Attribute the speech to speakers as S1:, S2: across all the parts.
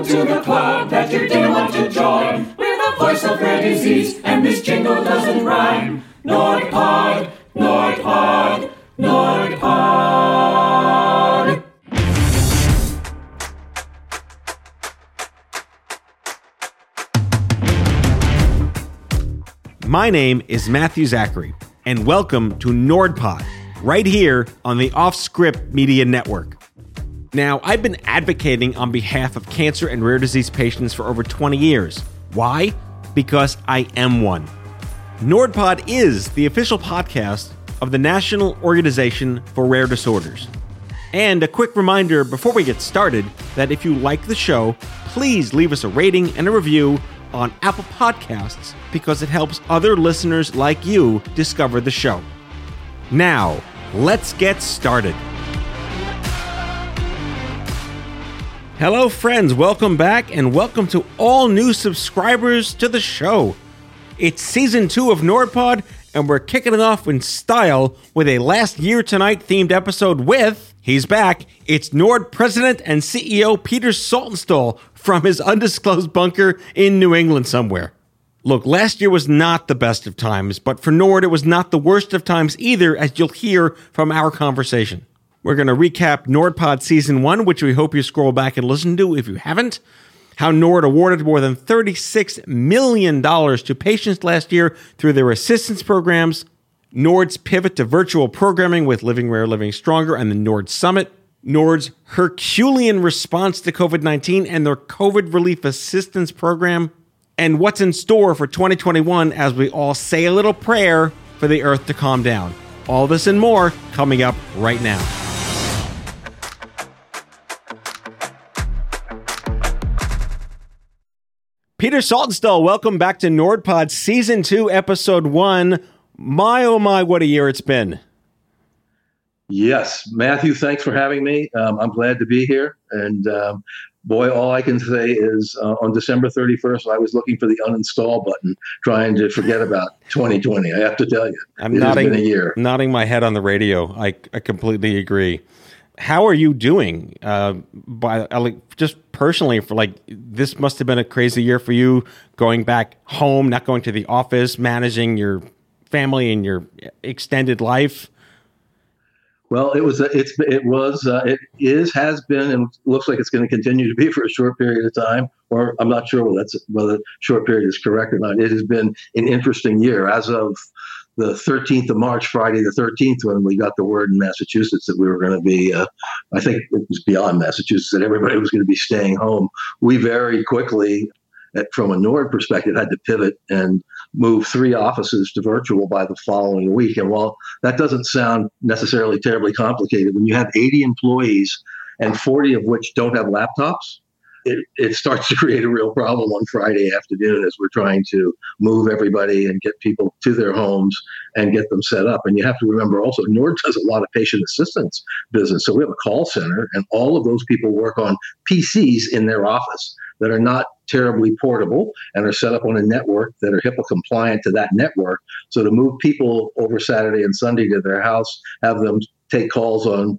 S1: Welcome to the club that you didn't want to join. We're the voice of rare disease, and this jingle doesn't rhyme. NordPod, NordPod, NordPod.
S2: My name is Matthew Zachary, and welcome to NordPod, right here on the Offscript Media Network. Now, I've been advocating on behalf of cancer and rare disease patients for over 20 years. Why? Because I am one. NordPod is the official podcast of the National Organization for Rare Disorders. And a quick reminder before we get started that if you like the show, please leave us a rating and a review on Apple Podcasts because it helps other listeners like you discover the show. Now, let's get started. Hello, friends. Welcome back, and welcome to all new subscribers to the show. It's season two of NordPod, and we're kicking it off in style with a last year tonight themed episode with, he's back, it's Nord president and CEO Peter Saltonstall from his undisclosed bunker in New England somewhere. Look, last year was not the best of times, but for Nord, it was not the worst of times either, as you'll hear from our conversation. We're going to recap NordPod Season 1, which we hope you scroll back and listen to if you haven't. How Nord awarded more than $36 million to patients last year through their assistance programs. Nord's pivot to virtual programming with Living Rare, Living Stronger, and the Nord Summit. Nord's Herculean response to COVID 19 and their COVID Relief Assistance Program, and what's in store for 2021 as we all say a little prayer for the earth to calm down. All this and more coming up right now. Peter Saltonstall, welcome back to NordPod Season 2, Episode 1. My, oh my, what a year it's been.
S3: Yes, Matthew, thanks for having me. Um, I'm glad to be here. And um, boy, all I can say is uh, on December 31st, I was looking for the uninstall button, trying to forget about 2020. I have to tell you,
S2: I'm
S3: it
S2: nodding,
S3: has been a year.
S2: nodding my head on the radio. I, I completely agree. How are you doing? Uh, by uh, like just personally, for like this must have been a crazy year for you. Going back home, not going to the office, managing your family and your extended life.
S3: Well, it was, it's, it was, uh, it is, has been, and looks like it's going to continue to be for a short period of time. Or I'm not sure whether that's whether short period is correct or not. It has been an interesting year. As of the 13th of March, Friday the 13th, when we got the word in Massachusetts that we were going to be, uh, I think it was beyond Massachusetts that everybody was going to be staying home. We very quickly, at, from a Nord perspective, had to pivot and move three offices to virtual by the following week. And while that doesn't sound necessarily terribly complicated, when you have 80 employees and 40 of which don't have laptops, it, it starts to create a real problem on Friday afternoon as we're trying to move everybody and get people to their homes and get them set up. And you have to remember also, Nord does a lot of patient assistance business. So we have a call center, and all of those people work on PCs in their office that are not terribly portable and are set up on a network that are HIPAA compliant to that network. So to move people over Saturday and Sunday to their house, have them take calls on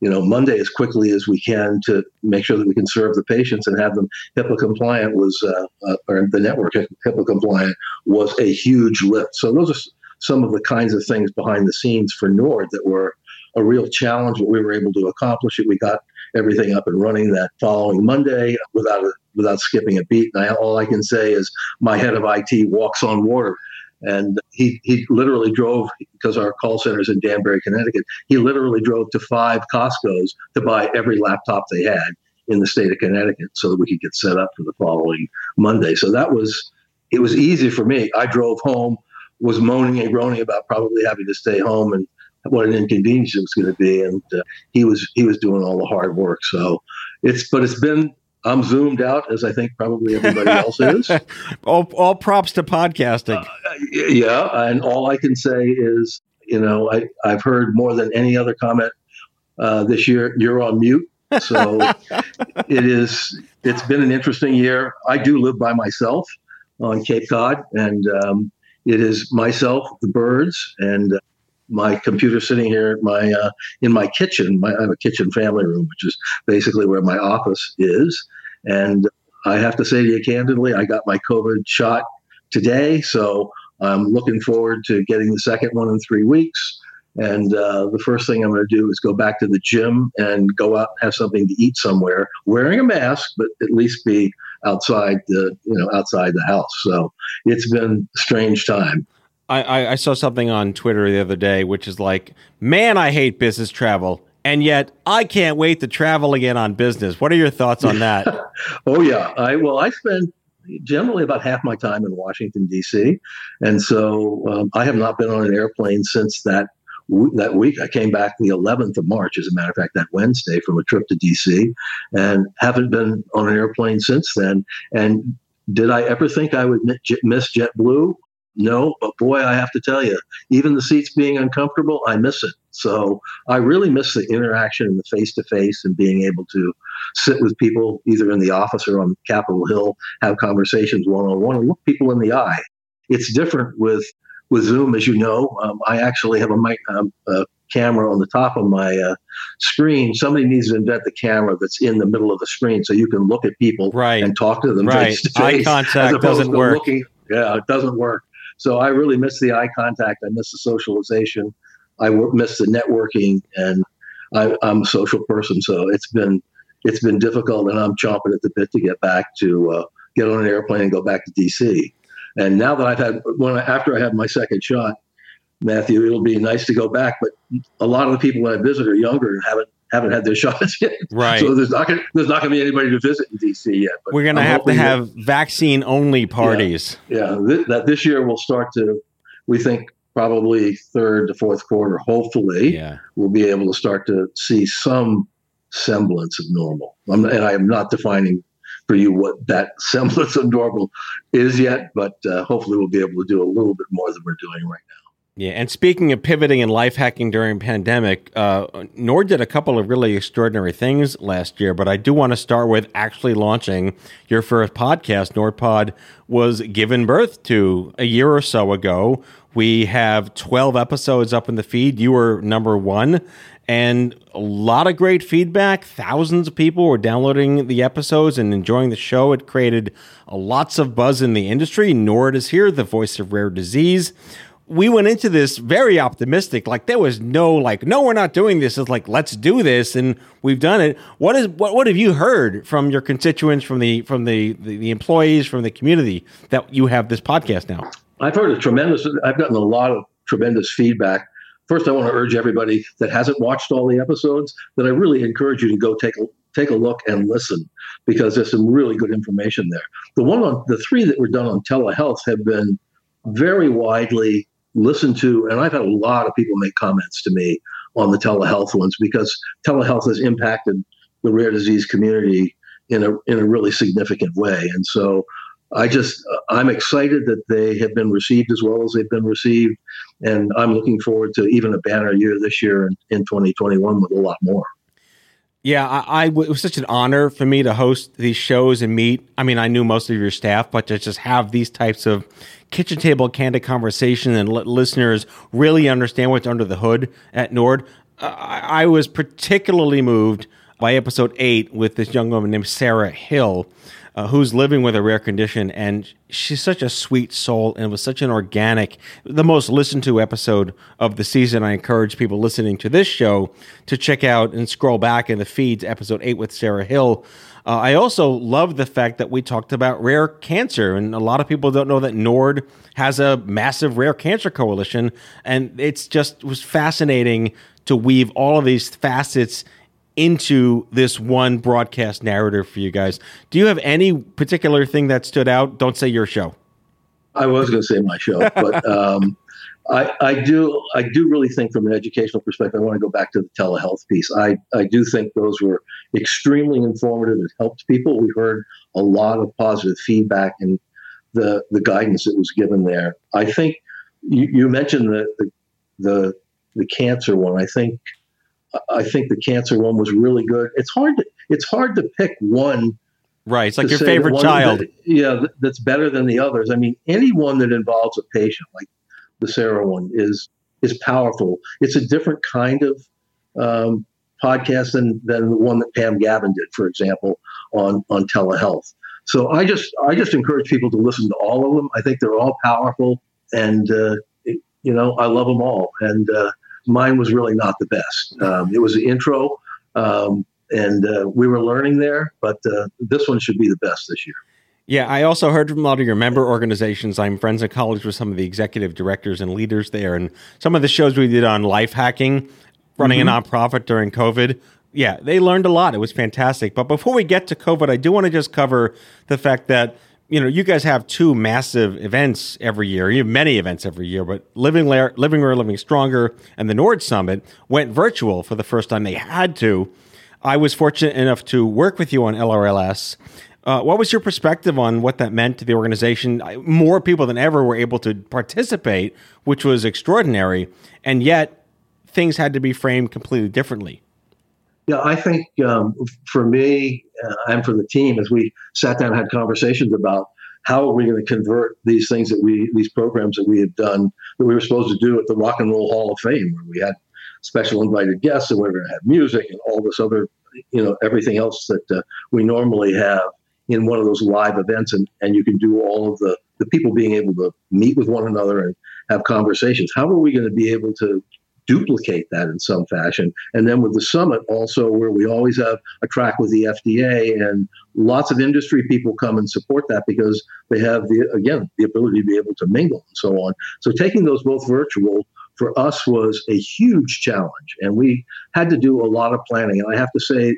S3: you know Monday as quickly as we can to make sure that we can serve the patients and have them HIPAA compliant was uh, uh, or the network HIPAA compliant was a huge lift. So those are some of the kinds of things behind the scenes for Nord that were a real challenge, but we were able to accomplish it. We got everything up and running that following Monday without a, without skipping a beat. And I, all I can say is my head of IT walks on water and he, he literally drove, because our call center is in Danbury, Connecticut, he literally drove to five Costco's to buy every laptop they had in the state of Connecticut so that we could get set up for the following Monday. So that was, it was easy for me. I drove home, was moaning and groaning about probably having to stay home and what an inconvenience it was going to be. And uh, he was, he was doing all the hard work. So it's, but it's been, I'm zoomed out, as I think probably everybody else is.
S2: all, all props to podcasting. Uh,
S3: yeah, and all I can say is, you know, I, I've heard more than any other comment uh, this year. You're on mute, so it is. It's been an interesting year. I do live by myself on Cape Cod, and um, it is myself, the birds, and my computer sitting here my uh, in my kitchen. My, I have a kitchen family room, which is basically where my office is, and I have to say to you candidly, I got my COVID shot today, so I'm looking forward to getting the second one in three weeks. And uh, the first thing I'm going to do is go back to the gym and go out and have something to eat somewhere, wearing a mask, but at least be outside the you know outside the house. So it's been a strange time.
S2: I, I saw something on Twitter the other day, which is like, man, I hate business travel. And yet, I can't wait to travel again on business. What are your thoughts on that?
S3: oh yeah, I well, I spend generally about half my time in Washington D.C., and so um, I have not been on an airplane since that that week. I came back the 11th of March, as a matter of fact, that Wednesday from a trip to DC, and haven't been on an airplane since then. And did I ever think I would miss JetBlue? No, but boy, I have to tell you, even the seats being uncomfortable, I miss it. So I really miss the interaction and the face to face and being able to sit with people either in the office or on Capitol Hill, have conversations one on one, and look people in the eye. It's different with with Zoom, as you know. Um, I actually have a mic. Um, a camera on the top of my uh, screen. Somebody needs to invent the camera that's in the middle of the screen so you can look at people
S2: right.
S3: and talk to them
S2: right.
S3: face to face.
S2: Eye contact doesn't work.
S3: Looking, yeah, it doesn't work. So I really miss the eye contact. I miss the socialization. I miss the networking, and I, am a social person, so it's been it's been difficult, and I'm chomping at the bit to get back to uh, get on an airplane and go back to DC. And now that I've had when I, after I have my second shot, Matthew, it'll be nice to go back. But a lot of the people that I visit are younger and haven't haven't had their shots yet.
S2: Right.
S3: So there's not gonna, there's not going to be anybody to visit in DC yet.
S2: We're going to have to have vaccine only parties.
S3: Yeah, yeah th- that this year we'll start to. We think probably third to fourth quarter. Hopefully,
S2: yeah.
S3: we'll be able to start to see some semblance of normal. I'm, and I am not defining for you what that semblance of normal is yet, but uh, hopefully we'll be able to do a little bit more than we're doing right now.
S2: Yeah, and speaking of pivoting and life hacking during pandemic, uh, Nord did a couple of really extraordinary things last year. But I do want to start with actually launching your first podcast. NordPod was given birth to a year or so ago. We have twelve episodes up in the feed. You were number one, and a lot of great feedback. Thousands of people were downloading the episodes and enjoying the show. It created lots of buzz in the industry. Nord is here, the voice of rare disease we went into this very optimistic. Like there was no like, no, we're not doing this. It's like let's do this, and we've done it. What is what? What have you heard from your constituents, from the from the the, the employees, from the community that you have this podcast now?
S3: I've heard a tremendous. I've gotten a lot of tremendous feedback. First, I want to urge everybody that hasn't watched all the episodes that I really encourage you to go take a take a look and listen because there's some really good information there. The one on the three that were done on telehealth have been very widely listened to, and I've had a lot of people make comments to me on the telehealth ones because telehealth has impacted the rare disease community in a in a really significant way. And so I just I'm excited that they have been received as well as they've been received, and I'm looking forward to even a banner year this year in, in 2021 with a lot more.
S2: Yeah, I, I, it was such an honor for me to host these shows and meet. I mean, I knew most of your staff, but to just have these types of kitchen table candid conversation and let listeners really understand what's under the hood at Nord. I, I was particularly moved by episode eight with this young woman named Sarah Hill uh, who's living with a rare condition, and she's such a sweet soul, and was such an organic, the most listened to episode of the season. I encourage people listening to this show to check out and scroll back in the feeds, episode eight with Sarah Hill. Uh, I also love the fact that we talked about rare cancer, and a lot of people don't know that Nord has a massive rare cancer coalition, and it's just it was fascinating to weave all of these facets into this one broadcast narrative for you guys. Do you have any particular thing that stood out? Don't say your show.
S3: I was going to say my show, but um, I, I, do. I do really think, from an educational perspective, I want to go back to the telehealth piece. I, I do think those were extremely informative. It helped people. We heard a lot of positive feedback and the the guidance that was given there. I think you, you mentioned the, the the the cancer one. I think I think the cancer one was really good. It's hard to it's hard to pick one.
S2: Right, it's like your favorite child.
S3: That, yeah, that's better than the others. I mean, anyone that involves a patient, like the Sarah one, is is powerful. It's a different kind of um, podcast than than the one that Pam Gavin did, for example, on on telehealth. So I just I just encourage people to listen to all of them. I think they're all powerful, and uh, it, you know I love them all. And uh, mine was really not the best. Um, it was the intro, um, and uh, we were learning there, but uh, this one should be the best this year.
S2: Yeah, I also heard from a lot of your member organizations. I'm friends and colleagues with some of the executive directors and leaders there, and some of the shows we did on life hacking, running mm-hmm. a nonprofit during COVID. Yeah, they learned a lot. It was fantastic. But before we get to COVID, I do want to just cover the fact that you know you guys have two massive events every year. You have many events every year, but Living Lair, Living Rare, Living Stronger, and the Nord Summit went virtual for the first time. They had to. I was fortunate enough to work with you on LRLS uh, what was your perspective on what that meant to the organization? More people than ever were able to participate, which was extraordinary, and yet things had to be framed completely differently.
S3: Yeah, I think um, for me uh, and for the team, as we sat down and had conversations about how are we going to convert these things that we, these programs that we had done that we were supposed to do at the Rock and Roll Hall of Fame, where we had special invited guests and we were going to have music and all this other, you know, everything else that uh, we normally have in one of those live events and, and you can do all of the, the people being able to meet with one another and have conversations. How are we going to be able to duplicate that in some fashion? And then with the summit also where we always have a track with the FDA and lots of industry people come and support that because they have the again the ability to be able to mingle and so on. So taking those both virtual for us was a huge challenge and we had to do a lot of planning. And I have to say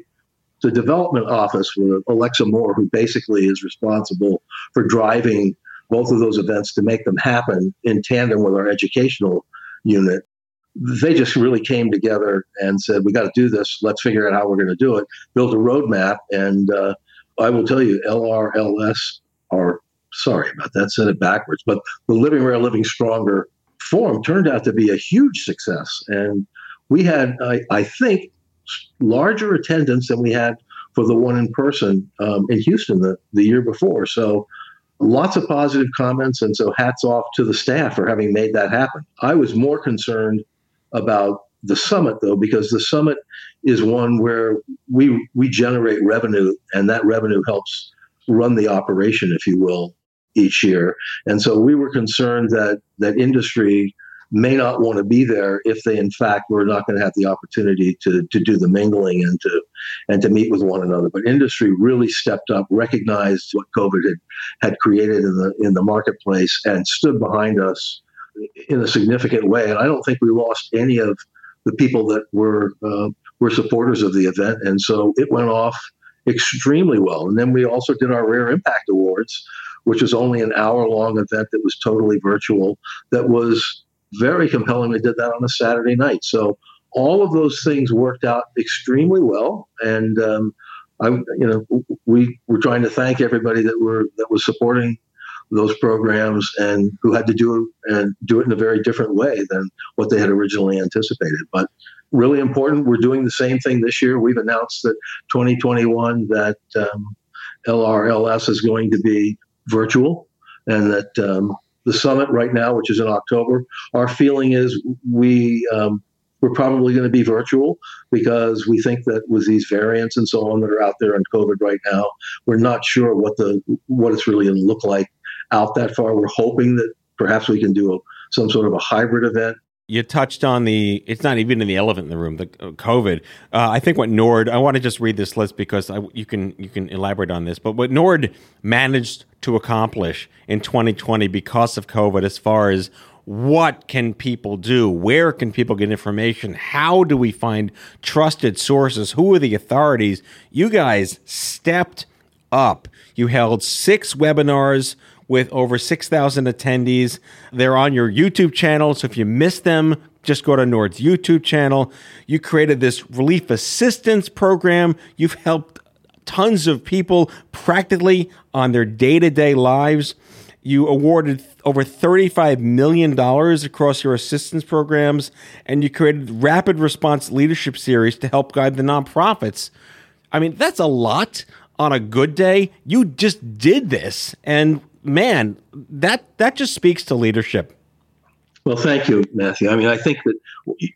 S3: the development office with Alexa Moore, who basically is responsible for driving both of those events to make them happen in tandem with our educational unit. They just really came together and said, "We got to do this. Let's figure out how we're going to do it." Built a roadmap, and uh, I will tell you, LRLS are sorry about that, said it backwards, but the Living Rare, Living Stronger forum turned out to be a huge success, and we had, I, I think, larger attendance than we had for the one in person um, in Houston the, the year before. So lots of positive comments. And so hats off to the staff for having made that happen. I was more concerned about the summit though, because the summit is one where we we generate revenue and that revenue helps run the operation, if you will, each year. And so we were concerned that that industry may not want to be there if they in fact were not going to have the opportunity to, to do the mingling and to and to meet with one another but industry really stepped up recognized what covid had, had created in the in the marketplace and stood behind us in a significant way and i don't think we lost any of the people that were uh, were supporters of the event and so it went off extremely well and then we also did our rare impact awards which was only an hour long event that was totally virtual that was very compelling. We did that on a Saturday night. So all of those things worked out extremely well, and um, I, you know, we were trying to thank everybody that were that was supporting those programs and who had to do it and do it in a very different way than what they had originally anticipated. But really important, we're doing the same thing this year. We've announced that 2021 that um, LRLS is going to be virtual and that um, the summit right now, which is in October, our feeling is we um, we're probably going to be virtual because we think that with these variants and so on that are out there in COVID right now, we're not sure what the what it's really going to look like out that far. We're hoping that perhaps we can do a, some sort of a hybrid event.
S2: You touched on the it's not even in the elephant in the room the uh, covid. Uh, i think what nord i want to just read this list because I, you can you can elaborate on this but what nord managed to accomplish in 2020 because of covid as far as what can people do? Where can people get information? How do we find trusted sources? Who are the authorities? You guys stepped up. You held six webinars with over 6,000 attendees. They're on your YouTube channel. So if you missed them, just go to Nord's YouTube channel. You created this relief assistance program. You've helped tons of people practically on their day to day lives. You awarded over $35 million across your assistance programs, and you created Rapid Response Leadership Series to help guide the nonprofits. I mean, that's a lot on a good day. You just did this, and man, that that just speaks to leadership.
S3: Well, thank you, Matthew. I mean, I think that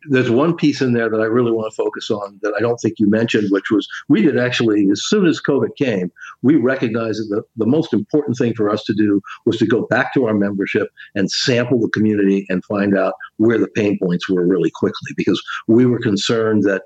S3: there's one piece in there that I really want to focus on that I don't think you mentioned, which was we did actually, as soon as COVID came, we recognized that the, the most important thing for us to do was to go back to our membership and sample the community and find out where the pain points were really quickly because we were concerned that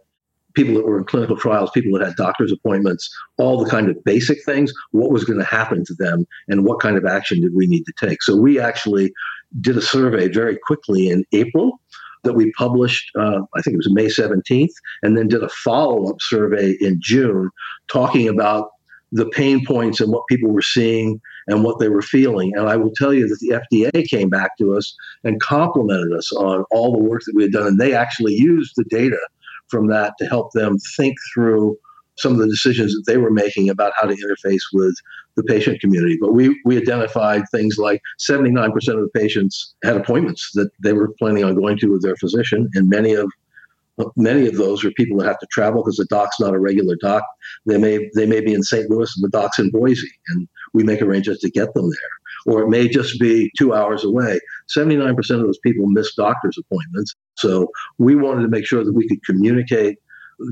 S3: people that were in clinical trials, people that had doctor's appointments, all the kind of basic things, what was going to happen to them and what kind of action did we need to take. So we actually did a survey very quickly in April that we published, uh, I think it was May 17th, and then did a follow up survey in June talking about the pain points and what people were seeing and what they were feeling. And I will tell you that the FDA came back to us and complimented us on all the work that we had done. And they actually used the data from that to help them think through some of the decisions that they were making about how to interface with the patient community. But we, we identified things like 79% of the patients had appointments that they were planning on going to with their physician, and many of many of those are people that have to travel because the doc's not a regular doc. They may they may be in St. Louis and the doc's in Boise, and we make arrangements to get them there. Or it may just be two hours away. 79% of those people miss doctor's appointments. So we wanted to make sure that we could communicate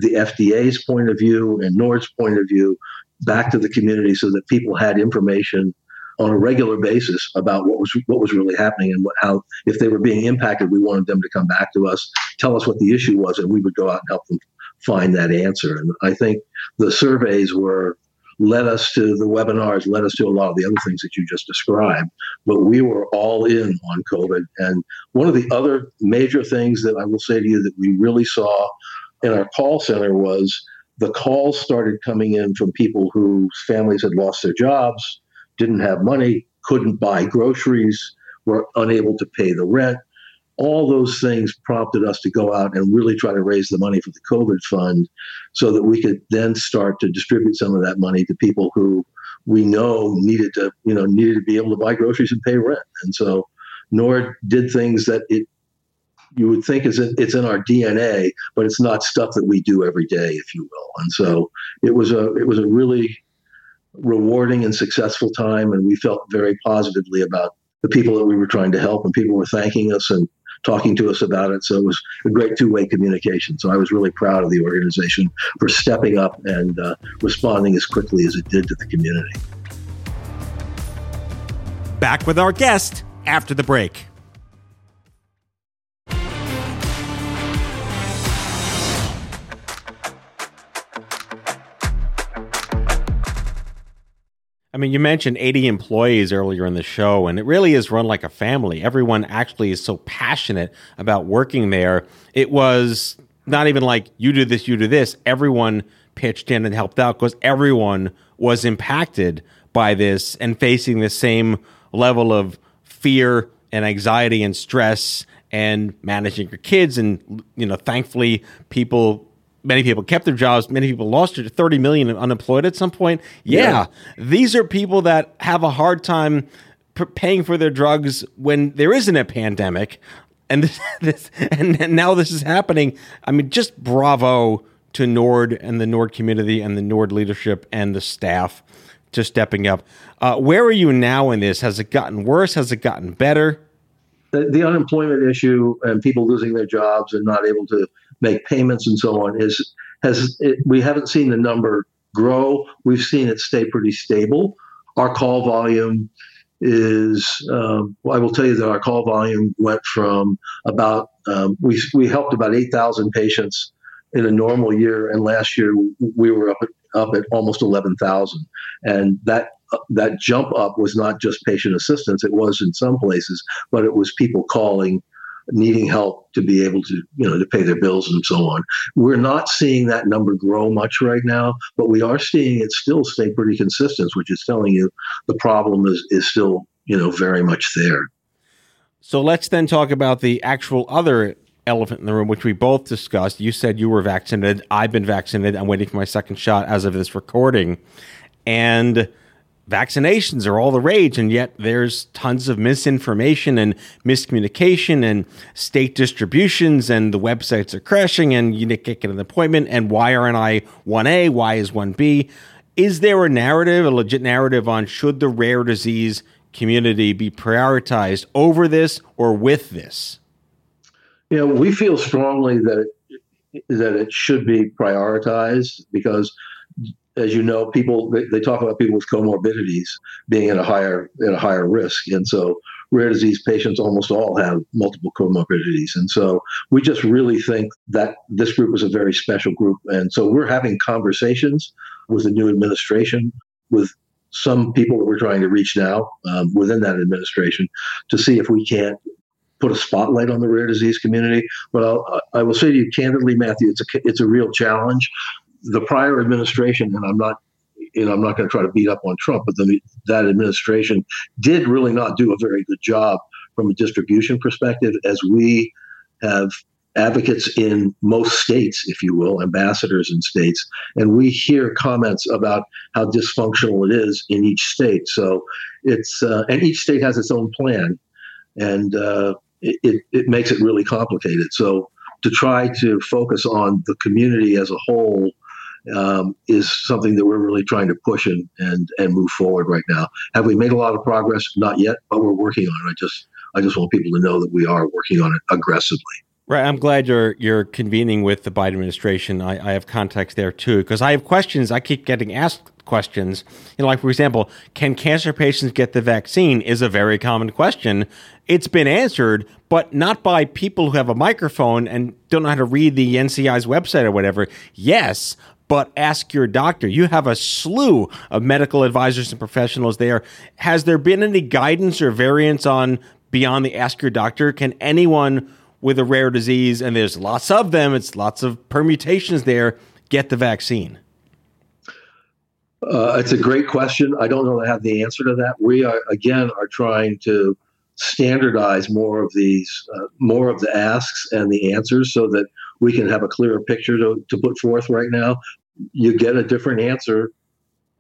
S3: the FDA's point of view and NORD's point of view back to the community so that people had information on a regular basis about what was what was really happening and what, how if they were being impacted, we wanted them to come back to us, tell us what the issue was, and we would go out and help them find that answer. And I think the surveys were led us to the webinars, led us to a lot of the other things that you just described. But we were all in on COVID. And one of the other major things that I will say to you that we really saw in our call center was the calls started coming in from people whose families had lost their jobs, didn't have money, couldn't buy groceries, were unable to pay the rent. All those things prompted us to go out and really try to raise the money for the COVID fund so that we could then start to distribute some of that money to people who we know needed to, you know, needed to be able to buy groceries and pay rent. And so NORD did things that it you would think is it's in our DNA, but it's not stuff that we do every day, if you will. And so it was a it was a really rewarding and successful time, and we felt very positively about the people that we were trying to help, and people were thanking us and talking to us about it. So it was a great two way communication. So I was really proud of the organization for stepping up and uh, responding as quickly as it did to the community.
S2: Back with our guest after the break. I mean, you mentioned 80 employees earlier in the show, and it really is run like a family. Everyone actually is so passionate about working there. It was not even like you do this, you do this. Everyone pitched in and helped out because everyone was impacted by this and facing the same level of fear and anxiety and stress and managing your kids. And, you know, thankfully, people many people kept their jobs many people lost their 30 million unemployed at some point. Yeah, yeah. these are people that have a hard time p- paying for their drugs when there isn't a pandemic. And this, this and, and now this is happening. I mean just bravo to nord and the nord community and the nord leadership and the staff to stepping up. Uh, where are you now in this? Has it gotten worse? Has it gotten better
S3: the, the unemployment issue and people losing their jobs and not able to make payments and so on is has it, we haven't seen the number grow. We've seen it stay pretty stable. Our call volume is um, I will tell you that our call volume went from about um, we we helped about eight thousand patients in a normal year, and last year we were up at, up at almost eleven thousand, and that that jump up was not just patient assistance; it was in some places, but it was people calling needing help to be able to, you know, to pay their bills and so on. We're not seeing that number grow much right now, but we are seeing it still stay pretty consistent, which is telling you the problem is, is still, you know, very much there.
S2: So let's then talk about the actual other elephant in the room, which we both discussed. You said you were vaccinated. I've been vaccinated. I'm waiting for my second shot as of this recording. And vaccinations are all the rage, and yet there's tons of misinformation and miscommunication and state distributions, and the websites are crashing, and you can't get an appointment. And why aren't I 1A? Why is 1B? Is there a narrative, a legit narrative on should the rare disease community be prioritized over this or with this?
S3: You know, we feel strongly that it, that it should be prioritized because, as you know, people they, they talk about people with comorbidities being at a higher at a higher risk, and so rare disease patients almost all have multiple comorbidities. And so we just really think that this group is a very special group. And so we're having conversations with the new administration, with some people that we're trying to reach now um, within that administration to see if we can't put a spotlight on the rare disease community. But I'll, I will say to you candidly, Matthew, it's a, it's a real challenge. The prior administration, and I'm not you know, I'm not going to try to beat up on Trump, but the, that administration did really not do a very good job from a distribution perspective, as we have advocates in most states, if you will, ambassadors in states, and we hear comments about how dysfunctional it is in each state. So it's uh, and each state has its own plan, and uh, it, it makes it really complicated. So to try to focus on the community as a whole um, is something that we're really trying to push and, and and move forward right now. Have we made a lot of progress? Not yet, but we're working on it. I just I just want people to know that we are working on it aggressively.
S2: Right. I'm glad you're you're convening with the Biden administration. I, I have contacts there too because I have questions. I keep getting asked questions. You know, like for example, can cancer patients get the vaccine? Is a very common question. It's been answered, but not by people who have a microphone and don't know how to read the NCI's website or whatever. Yes, but ask your doctor. You have a slew of medical advisors and professionals there. Has there been any guidance or variance on beyond the ask your doctor? Can anyone with a rare disease, and there's lots of them, it's lots of permutations there, get the vaccine?
S3: Uh, it's a great question. I don't know that I have the answer to that. We are again are trying to standardize more of these, uh, more of the asks and the answers, so that we can have a clearer picture to, to put forth right now. You get a different answer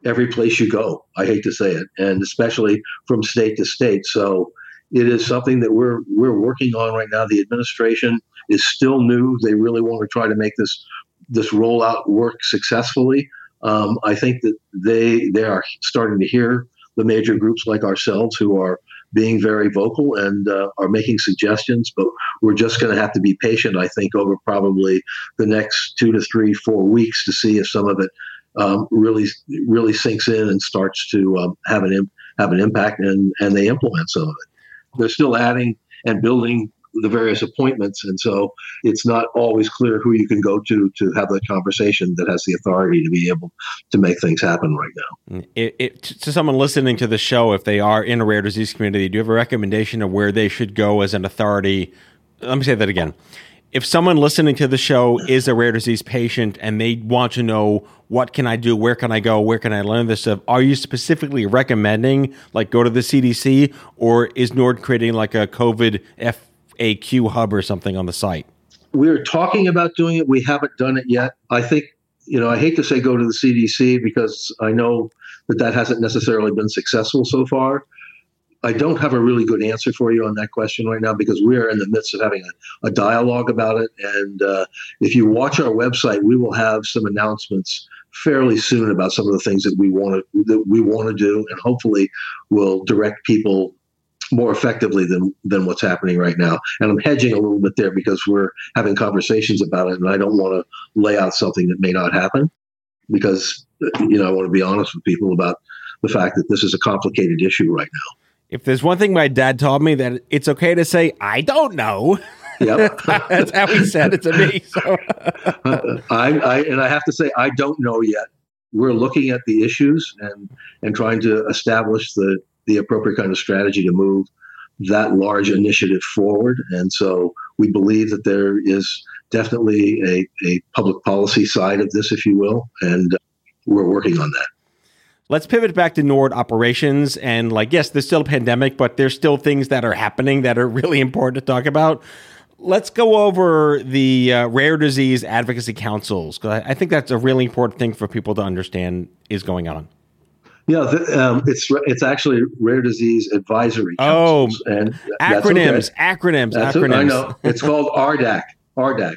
S3: every place you go. I hate to say it, and especially from state to state. So it is something that we're we're working on right now. The administration is still new. They really want to try to make this this rollout work successfully. Um, I think that they they are starting to hear the major groups like ourselves who are being very vocal and uh, are making suggestions. But we're just going to have to be patient, I think, over probably the next two to three, four weeks to see if some of it um, really really sinks in and starts to um, have an have an impact and and they implement some of it. They're still adding and building the various appointments, and so it's not always clear who you can go to to have the conversation that has the authority to be able to make things happen right now.
S2: Mm, it, it, to someone listening to the show, if they are in a rare disease community, do you have a recommendation of where they should go as an authority? Let me say that again. If someone listening to the show is a rare disease patient and they want to know what can I do, where can I go, where can I learn this stuff, are you specifically recommending like go to the CDC or is Nord creating like a COVID F a Q hub or something on the site?
S3: We're talking about doing it. We haven't done it yet. I think, you know, I hate to say go to the CDC because I know that that hasn't necessarily been successful so far. I don't have a really good answer for you on that question right now because we are in the midst of having a, a dialogue about it. And uh, if you watch our website, we will have some announcements fairly soon about some of the things that we want to that we want to do, and hopefully will direct people more effectively than than what's happening right now. And I'm hedging a little bit there because we're having conversations about it, and I don't want to lay out something that may not happen because you know I want to be honest with people about the fact that this is a complicated issue right now.
S2: If there's one thing my dad taught me that it's okay to say I don't know. Yep. That's how he said it to me. So.
S3: I, I and I have to say I don't know yet. We're looking at the issues and and trying to establish the the appropriate kind of strategy to move that large initiative forward. And so we believe that there is definitely a, a public policy side of this, if you will, and we're working on that.
S2: Let's pivot back to Nord operations. And, like, yes, there's still a pandemic, but there's still things that are happening that are really important to talk about. Let's go over the uh, rare disease advocacy councils I think that's a really important thing for people to understand is going on.
S3: Yeah, the, um, it's it's actually rare disease advisory.
S2: Oh, and acronyms, okay. acronyms, that's acronyms.
S3: I know it's called RDAC. RDAC,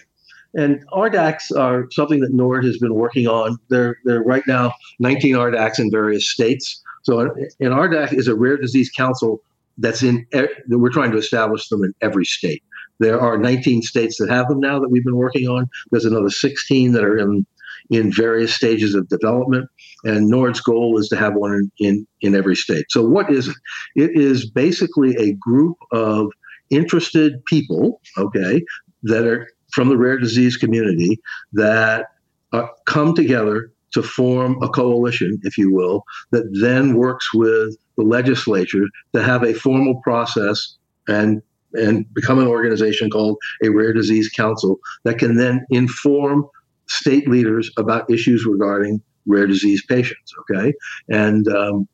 S3: and RDACs are something that NORD has been working on. They're they're right now 19 RDACs in various states. So in RDAC is a rare disease council that's in we're trying to establish them in every state. There are 19 states that have them now that we've been working on. There's another 16 that are in in various stages of development. And NORD's goal is to have one in, in, in every state. So, what is it? It is basically a group of interested people, okay, that are from the rare disease community that uh, come together to form a coalition, if you will, that then works with the legislature to have a formal process and and become an organization called a rare disease council that can then inform state leaders about issues regarding rare disease patients. Okay, and um,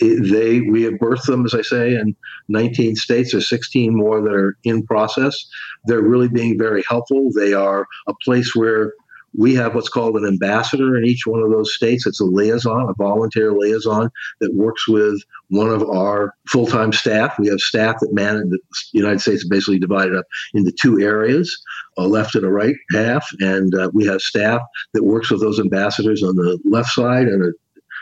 S3: it, they we have birthed them, as I say, in 19 states. There's 16 more that are in process. They're really being very helpful. They are a place where we have what's called an ambassador in each one of those states. It's a liaison, a volunteer liaison that works with one of our full time staff. We have staff that manage the United States basically divided up into two areas a left and a right half. And uh, we have staff that works with those ambassadors on the left side and a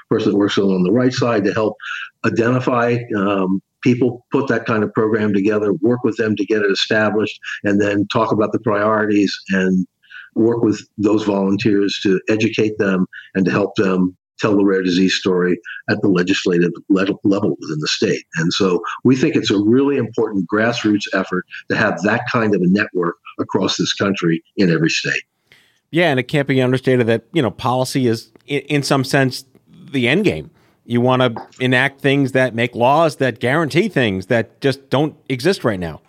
S3: person that works on the right side to help identify um, people put that kind of program together, work with them to get it established, and then talk about the priorities and work with those volunteers to educate them and to help them tell the rare disease story at the legislative level within the state. And so we think it's a really important grassroots effort to have that kind of a network across this country in every state.
S2: Yeah, and it can't be understated that, you know, policy is in some sense the end game. You want to enact things that make laws that guarantee things that just don't exist right now.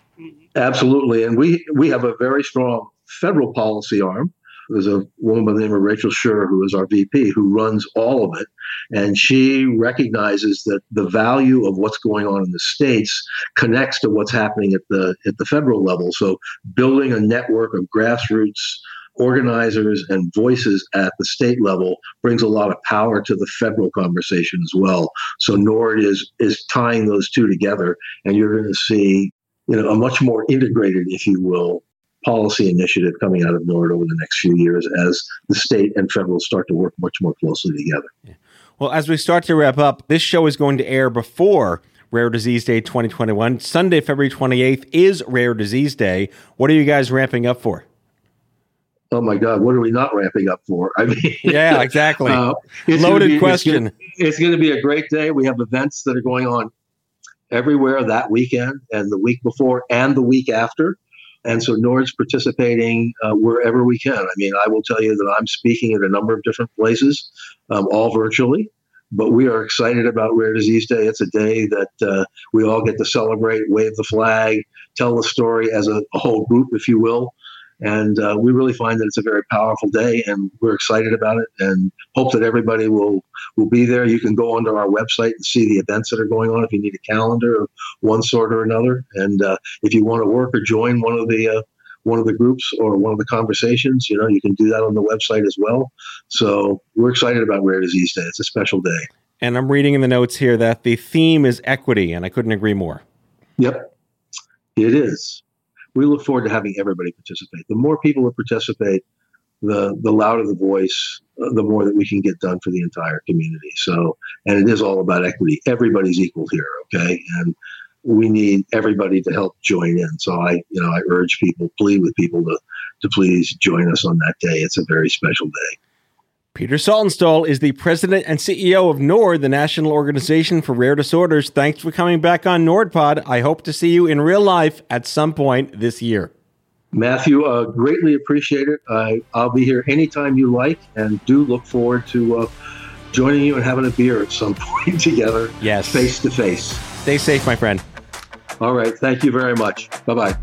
S3: Absolutely. And we we have a very strong federal policy arm. There's a woman by the name of Rachel Sher, who is our VP, who runs all of it. And she recognizes that the value of what's going on in the states connects to what's happening at the at the federal level. So building a network of grassroots organizers and voices at the state level brings a lot of power to the federal conversation as well. So NORD is is tying those two together, and you're going to see you know a much more integrated, if you will, policy initiative coming out of NORD over the next few years as the state and federal start to work much more closely together.
S2: Yeah. Well, as we start to wrap up, this show is going to air before Rare Disease Day 2021. Sunday, February 28th is Rare Disease Day. What are you guys ramping up for?
S3: Oh my God, what are we not ramping up for? I
S2: mean, yeah, exactly. uh, Loaded be, question.
S3: It's going to be a great day. We have events that are going on everywhere that weekend and the week before and the week after. And so NORD's participating uh, wherever we can. I mean, I will tell you that I'm speaking at a number of different places, um, all virtually. But we are excited about Rare Disease Day. It's a day that uh, we all get to celebrate, wave the flag, tell the story as a, a whole group, if you will. And uh, we really find that it's a very powerful day, and we're excited about it, and hope that everybody will will be there. You can go onto our website and see the events that are going on if you need a calendar of one sort or another. And uh, if you want to work or join one of the uh, one of the groups or one of the conversations, you know, you can do that on the website as well. So we're excited about Rare Disease Day. It's a special day.
S2: And I'm reading in the notes here that the theme is equity, and I couldn't agree more.
S3: Yep, it is we look forward to having everybody participate. The more people that participate, the the louder the voice, uh, the more that we can get done for the entire community. So, and it is all about equity. Everybody's equal here, okay? And we need everybody to help join in. So I, you know, I urge people, plead with people to to please join us on that day. It's a very special day.
S2: Peter Saltonstall is the president and CEO of NORD, the National Organization for Rare Disorders. Thanks for coming back on NORDPod. I hope to see you in real life at some point this year.
S3: Matthew, uh, greatly appreciate it. I, I'll be here anytime you like, and do look forward to uh, joining you and having a beer at some point together.
S2: Yes.
S3: Face to face.
S2: Stay safe, my friend.
S3: All right. Thank you very much. Bye bye.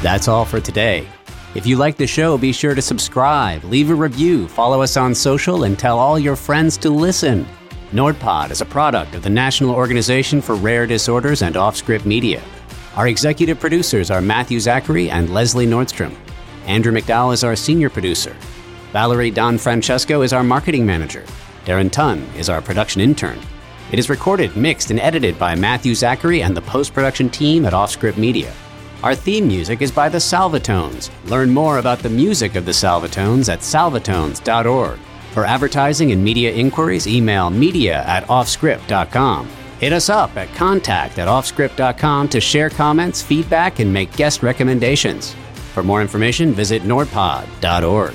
S4: That's all for today. If you like the show, be sure to subscribe, leave a review, follow us on social, and tell all your friends to listen. NordPod is a product of the National Organization for Rare Disorders and Offscript Media. Our executive producers are Matthew Zachary and Leslie Nordstrom. Andrew McDowell is our senior producer. Valerie Don Francesco is our marketing manager. Darren Tun is our production intern. It is recorded, mixed, and edited by Matthew Zachary and the post production team at Offscript Media. Our theme music is by the Salvatones. Learn more about the music of the Salvatones at salvatones.org. For advertising and media inquiries, email media at offscript.com. Hit us up at contact at offscript.com to share comments, feedback, and make guest recommendations. For more information, visit nordpod.org.